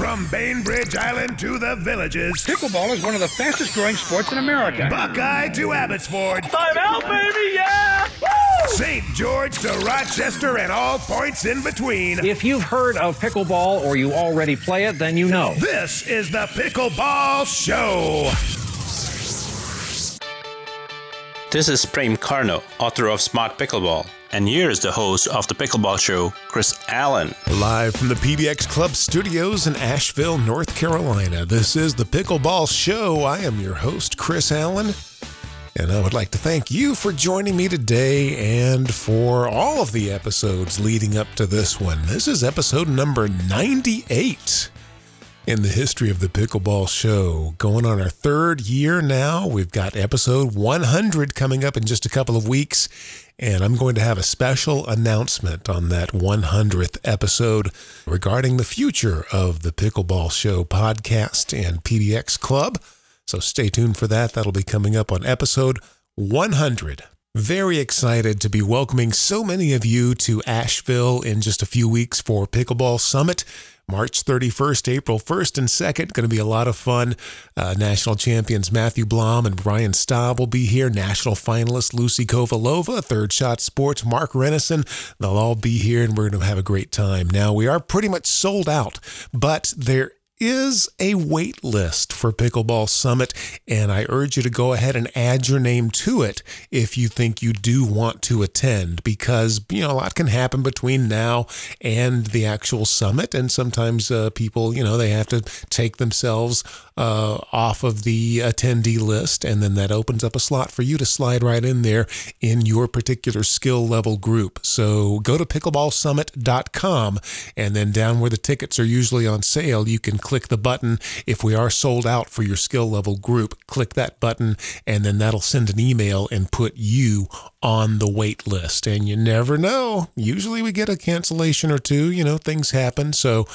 From Bainbridge Island to the villages, Pickleball is one of the fastest growing sports in America. Buckeye to Abbotsford, Time out, baby, yeah! St. George to Rochester, and all points in between. If you've heard of pickleball or you already play it, then you know. This is the Pickleball Show. This is Prem Carnot, author of Smart Pickleball, and here is the host of the Pickleball Show, Chris Allen. Live from the PBX Club studios in Asheville, North Carolina, this is the Pickleball Show. I am your host, Chris Allen, and I would like to thank you for joining me today and for all of the episodes leading up to this one. This is episode number 98 in the history of the Pickleball Show. Going on our third year now. We've got episode 100 coming up in just a couple of weeks, and I'm going to have a special announcement on that 100th episode regarding the future of the Pickleball Show podcast and PBX Club. So stay tuned for that. That'll be coming up on episode 100. Very excited to be welcoming so many of you to Asheville in just a few weeks for Pickleball Summit. March 31st, April 1st, and 2nd. Going to be a lot of fun. Uh, national champions Matthew Blom and Brian Staub will be here. National finalist Lucy Kovalova, Third Shot Sports, Mark Renneson. They'll all be here, and we're going to have a great time. Now, we are pretty much sold out, but there is a wait list for Pickleball Summit, and I urge you to go ahead and add your name to it if you think you do want to attend, because you know a lot can happen between now and the actual summit, and sometimes uh, people, you know, they have to take themselves uh, off of the attendee list, and then that opens up a slot for you to slide right in there in your particular skill level group. So go to pickleballsummit.com, and then down where the tickets are usually on sale, you can click the button. If we are sold out for your skill level group, click that button, and then that'll send an email and put you on the wait list. And you never know. Usually we get a cancellation or two. You know, things happen. So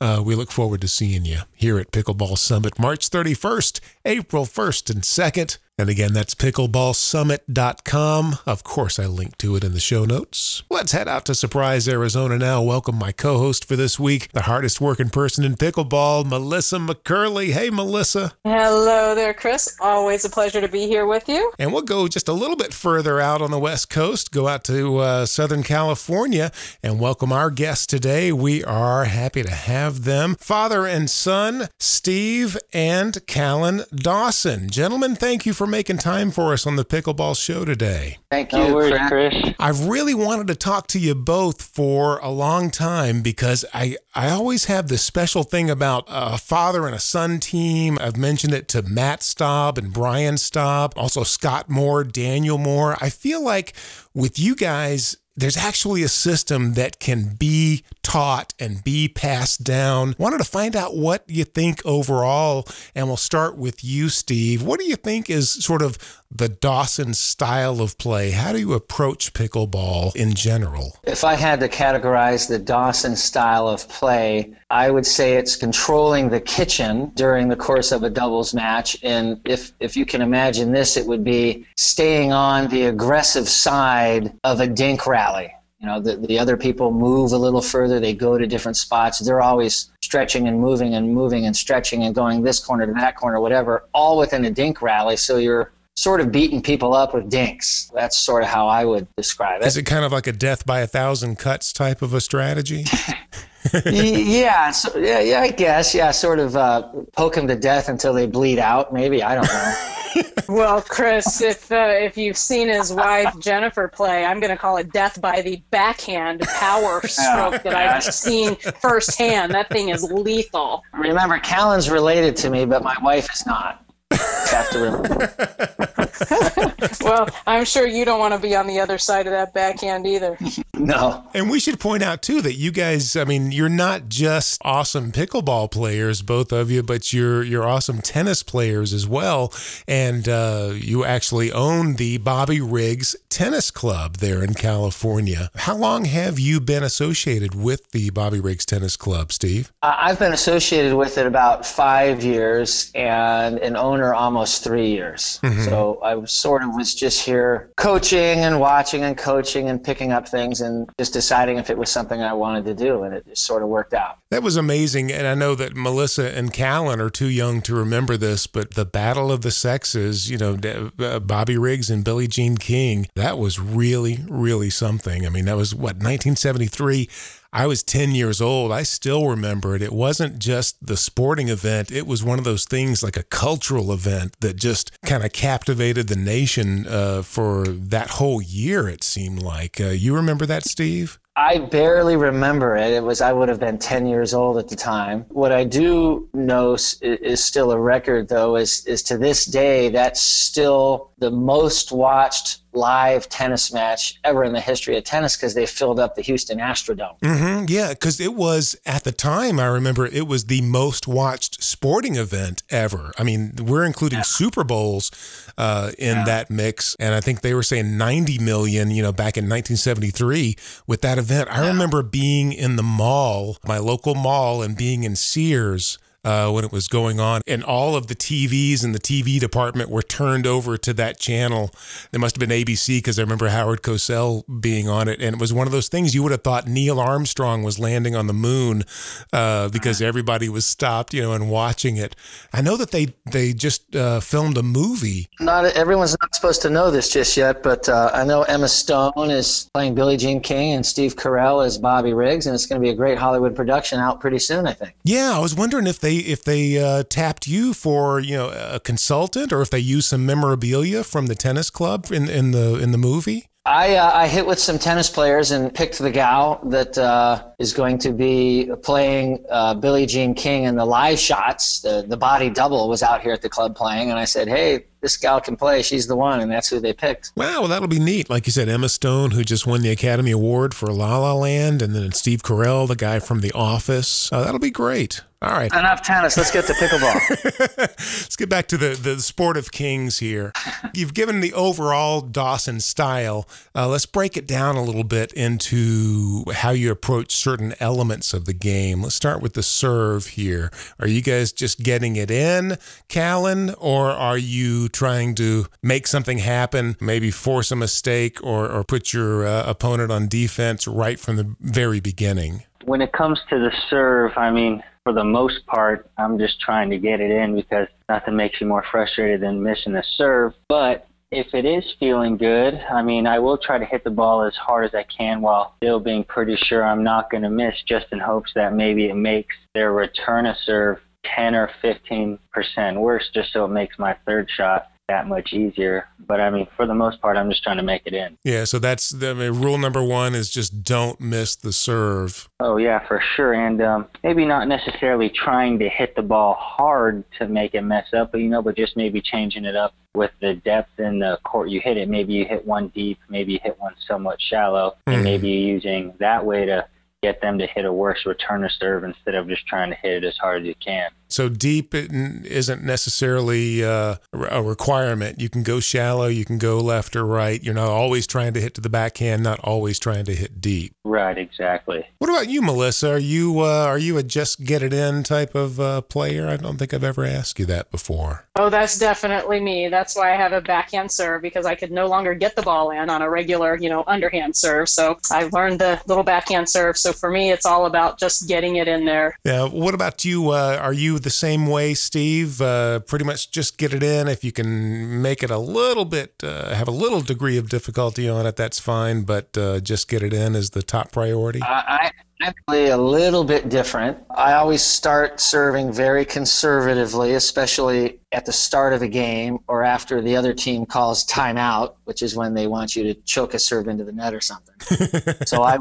uh, we look forward to seeing you here at Pickleball Summit March 31st, April 1st, and 2nd. And again, that's pickleballsummit.com. Of course, I link to it in the show notes. Let's head out to Surprise, Arizona now. Welcome my co host for this week, the hardest working person in pickleball, Melissa McCurley. Hey, Melissa. Hello there, Chris. Always a pleasure to be here with you. And we'll go just a little bit further out on the West Coast, go out to uh, Southern California, and welcome our guests today. We are happy to have them, father and son, Steve and Callan Dawson. Gentlemen, thank you for making time for us on the Pickleball Show today. Thank you, No worries, Chris. Chris. I've really wanted to talk to you both for a long time because I, I always have this special thing about a father and a son team. I've mentioned it to Matt Staub and Brian Staub, also Scott Moore, Daniel Moore. I feel like with you guys, there's actually a system that can be taught and be passed down. Wanted to find out what you think overall, and we'll start with you, Steve. What do you think is sort of the Dawson style of play? How do you approach pickleball in general? If I had to categorize the Dawson style of play, I would say it's controlling the kitchen during the course of a doubles match. And if, if you can imagine this, it would be staying on the aggressive side of a dink rally. You know, the, the other people move a little further, they go to different spots. They're always stretching and moving and moving and stretching and going this corner to that corner, whatever, all within a dink rally. So you're sort of beating people up with dinks. That's sort of how I would describe it. Is it kind of like a death by a thousand cuts type of a strategy? Y- yeah, so, yeah, yeah, I guess. Yeah, sort of uh, poke them to death until they bleed out. Maybe I don't know. Well, Chris, if uh, if you've seen his wife Jennifer play, I'm going to call it death by the backhand power stroke that I've seen firsthand. That thing is lethal. Remember, Callan's related to me, but my wife is not. Have to remember. Well, I'm sure you don't want to be on the other side of that backhand either. No. And we should point out too that you guys, I mean, you're not just awesome pickleball players, both of you, but you're you're awesome tennis players as well. And uh, you actually own the Bobby Riggs Tennis Club there in California. How long have you been associated with the Bobby Riggs Tennis Club, Steve? Uh, I've been associated with it about five years and an owner almost three years. So I sort of was just here coaching and watching and coaching and picking up things and just deciding if it was something I wanted to do, and it just sort of worked out. That was amazing, and I know that Melissa and Callan are too young to remember this, but the Battle of the Sexes, you know, uh, Bobby Riggs and Billie Jean King, that was really, really something. I mean, that was what 1973. I was 10 years old. I still remember it. It wasn't just the sporting event, it was one of those things like a cultural event that just kind of captivated the nation uh, for that whole year, it seemed like. Uh, you remember that, Steve? I barely remember it. It was I would have been 10 years old at the time. What I do know is, is still a record though is is to this day that's still the most watched live tennis match ever in the history of tennis because they filled up the Houston Astrodome. Mm-hmm, yeah, because it was at the time, I remember it was the most watched sporting event ever. I mean, we're including yeah. Super Bowls uh, in yeah. that mix, and I think they were saying 90 million, you know, back in 1973 with that event. I yeah. remember being in the mall, my local mall, and being in Sears uh, when it was going on, and all of the TVs in the TV department were turned over to that channel. It must have been ABC because I remember Howard Cosell being on it, and it was one of those things you would have thought Neil Armstrong was landing on the moon uh, because everybody was stopped, you know, and watching it. I know that they they just uh, filmed a movie. Not everyone's not supposed to know this just yet, but uh, I know Emma Stone is playing Billie Jean King and Steve Carell is Bobby Riggs, and it's going to be a great Hollywood production out pretty soon, I think. Yeah, I was wondering if they if they uh, tapped you for you know a consultant or if they used some memorabilia from the tennis club in in the in the movie. I, uh, I hit with some tennis players and picked the gal that uh, is going to be playing uh, Billie Jean King in the live shots. The, the body double was out here at the club playing, and I said, hey, this gal can play. She's the one, and that's who they picked. Wow, well, that'll be neat. Like you said, Emma Stone, who just won the Academy Award for La La Land, and then Steve Carell, the guy from The Office. Uh, that'll be great. All right. Enough tennis. Let's get to pickleball. Let's get back to the, the sport of kings here. You've given the overall Dawson style. Uh, let's break it down a little bit into how you approach certain elements of the game. Let's start with the serve here. Are you guys just getting it in, Callan, or are you trying to make something happen, maybe force a mistake or, or put your uh, opponent on defense right from the very beginning? When it comes to the serve, I mean, for the most part, I'm just trying to get it in because nothing makes you more frustrated than missing the serve. But if it is feeling good, I mean, I will try to hit the ball as hard as I can while still being pretty sure I'm not going to miss, just in hopes that maybe it makes their return a serve 10 or 15% worse, just so it makes my third shot that much easier. But I mean, for the most part, I'm just trying to make it in. Yeah, so that's the I mean, rule number one is just don't miss the serve. Oh yeah, for sure, and um, maybe not necessarily trying to hit the ball hard to make it mess up, but you know, but just maybe changing it up with the depth in the court you hit it. Maybe you hit one deep, maybe you hit one somewhat shallow, and maybe using that way to get them to hit a worse return returner serve instead of just trying to hit it as hard as you can. So deep isn't necessarily uh, a requirement. You can go shallow, you can go left or right. You're not always trying to hit to the backhand, not always trying to hit deep. Right, exactly. What about you, Melissa? Are you uh, are you a just get it in type of uh, player? I don't think I've ever asked you that before. Oh, that's definitely me. That's why I have a backhand serve because I could no longer get the ball in on a regular, you know, underhand serve. So I learned the little backhand serve. So for me, it's all about just getting it in there. Yeah. What about you? Uh, are you the same way, Steve? Uh, pretty much just get it in. If you can make it a little bit, uh, have a little degree of difficulty on it, that's fine. But uh, just get it in is the top priority. I, Actually, a little bit different. I always start serving very conservatively, especially at the start of a game or after the other team calls timeout, which is when they want you to choke a serve into the net or something. so I,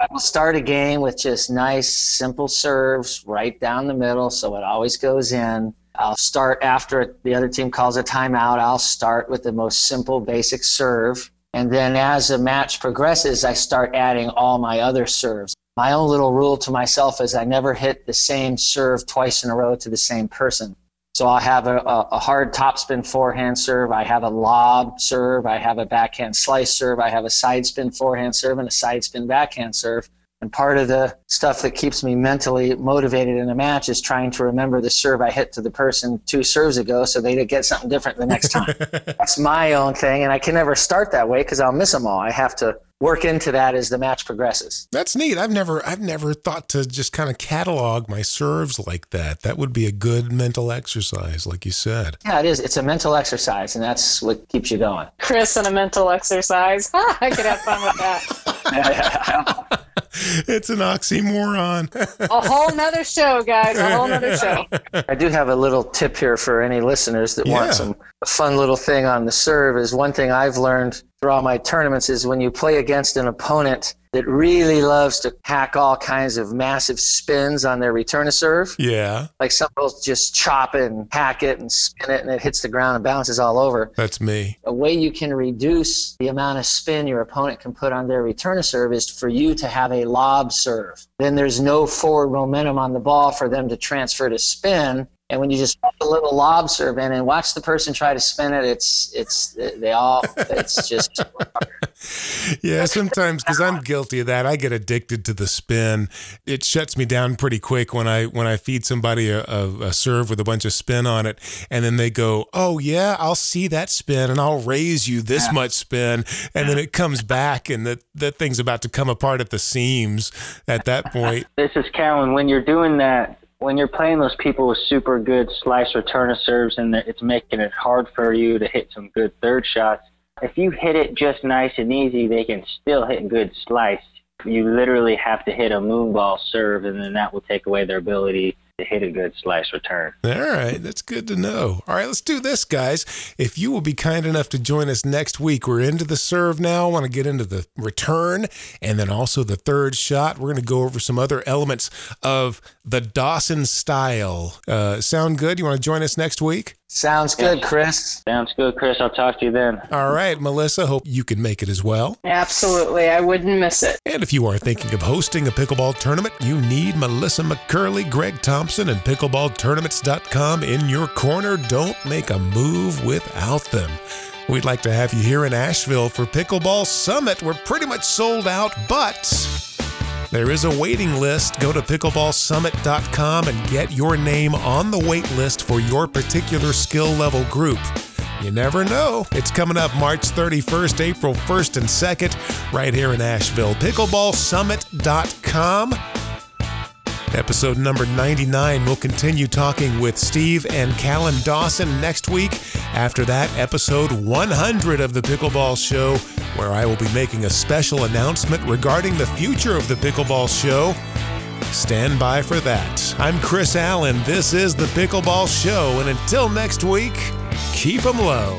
I will start a game with just nice, simple serves right down the middle, so it always goes in. I'll start after the other team calls a timeout. I'll start with the most simple, basic serve. And then as the match progresses, I start adding all my other serves my own little rule to myself is I never hit the same serve twice in a row to the same person. So I'll have a, a, hard topspin forehand serve. I have a lob serve. I have a backhand slice serve. I have a side spin forehand serve and a side spin backhand serve. And part of the stuff that keeps me mentally motivated in a match is trying to remember the serve I hit to the person two serves ago so they get something different the next time. That's my own thing. And I can never start that way because I'll miss them all. I have to work into that as the match progresses. That's neat. I've never I've never thought to just kind of catalog my serves like that. That would be a good mental exercise, like you said. Yeah, it is. It's a mental exercise, and that's what keeps you going. Chris and a mental exercise. I could have fun with that. it's an oxymoron. a whole nother show, guys. A whole nother show. I do have a little tip here for any listeners that Yeah. want some fun little thing on the serve. Is one thing I've learned through all my tournaments is when you play against an opponent that really loves to hack all kinds of massive spins on their return to serve. Yeah, Like some will just chop it and hack it and spin it, and it hits the ground and bounces all over. that's me. A way you can reduce the amount of spin your opponent can put on their return to serve is for you to have a lob serve. Then there's no forward momentum on the ball for them to transfer to spin. And when you just put a little lob serve in and watch the person try to spin it, it's it's they all it's just Yeah, sometimes because I'm guilty of that. I get addicted to the spin. It shuts me down pretty quick when I when I feed somebody a, a, a serve with a bunch of spin on it, and then they go, "Oh yeah, I'll see that spin, and I'll raise you this much spin," and then it comes back, and that that thing's about to come apart at the seams. At that point, This is Callan. When you're doing that, when you're playing those people with super good slice return of serves and it's making it hard for you to hit some good third shots, if you hit it just nice and easy, they can still hit a good slice. You literally have to hit a moonball serve, and then that will take away their ability hit a good slice return. All right, that's good to know. All right, let's do this, guys. If you will be kind enough to join us next week, we're into the serve now. I want to get into the return and then also the third shot. We're going to go over some other elements of the Dawson style. Uh, sound good? You want to join us next week? Sounds good, Chris. Sounds good, Chris. I'll talk to you then. All right, Melissa, hope you can make it as well. Absolutely. I wouldn't miss it. And if you are thinking of hosting a pickleball tournament, you need Melissa McCurley, Greg Thompson, and pickleballtournaments.com in your corner. Don't make a move without them. We'd like to have you here in Asheville for Pickleball Summit. We're pretty much sold out, but there is a waiting list. Go to pickleballsummit.com and get your name on the wait list for your particular skill level group. You never know. It's coming up March 31st, April 1st, and 2nd, right here in Asheville. Pickleballsummit.com. Episode number 99. We'll continue talking with Steve and Callan Dawson next week. After that, episode 100 of the Pickleball Show, where I will be making a special announcement regarding the future of the Pickleball Show. Stand by for that. I'm Chris Allen. This is the Pickleball Show, and until next week, keep 'em low.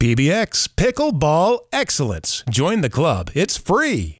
PBX Pickleball Excellence. Join the club. It's free.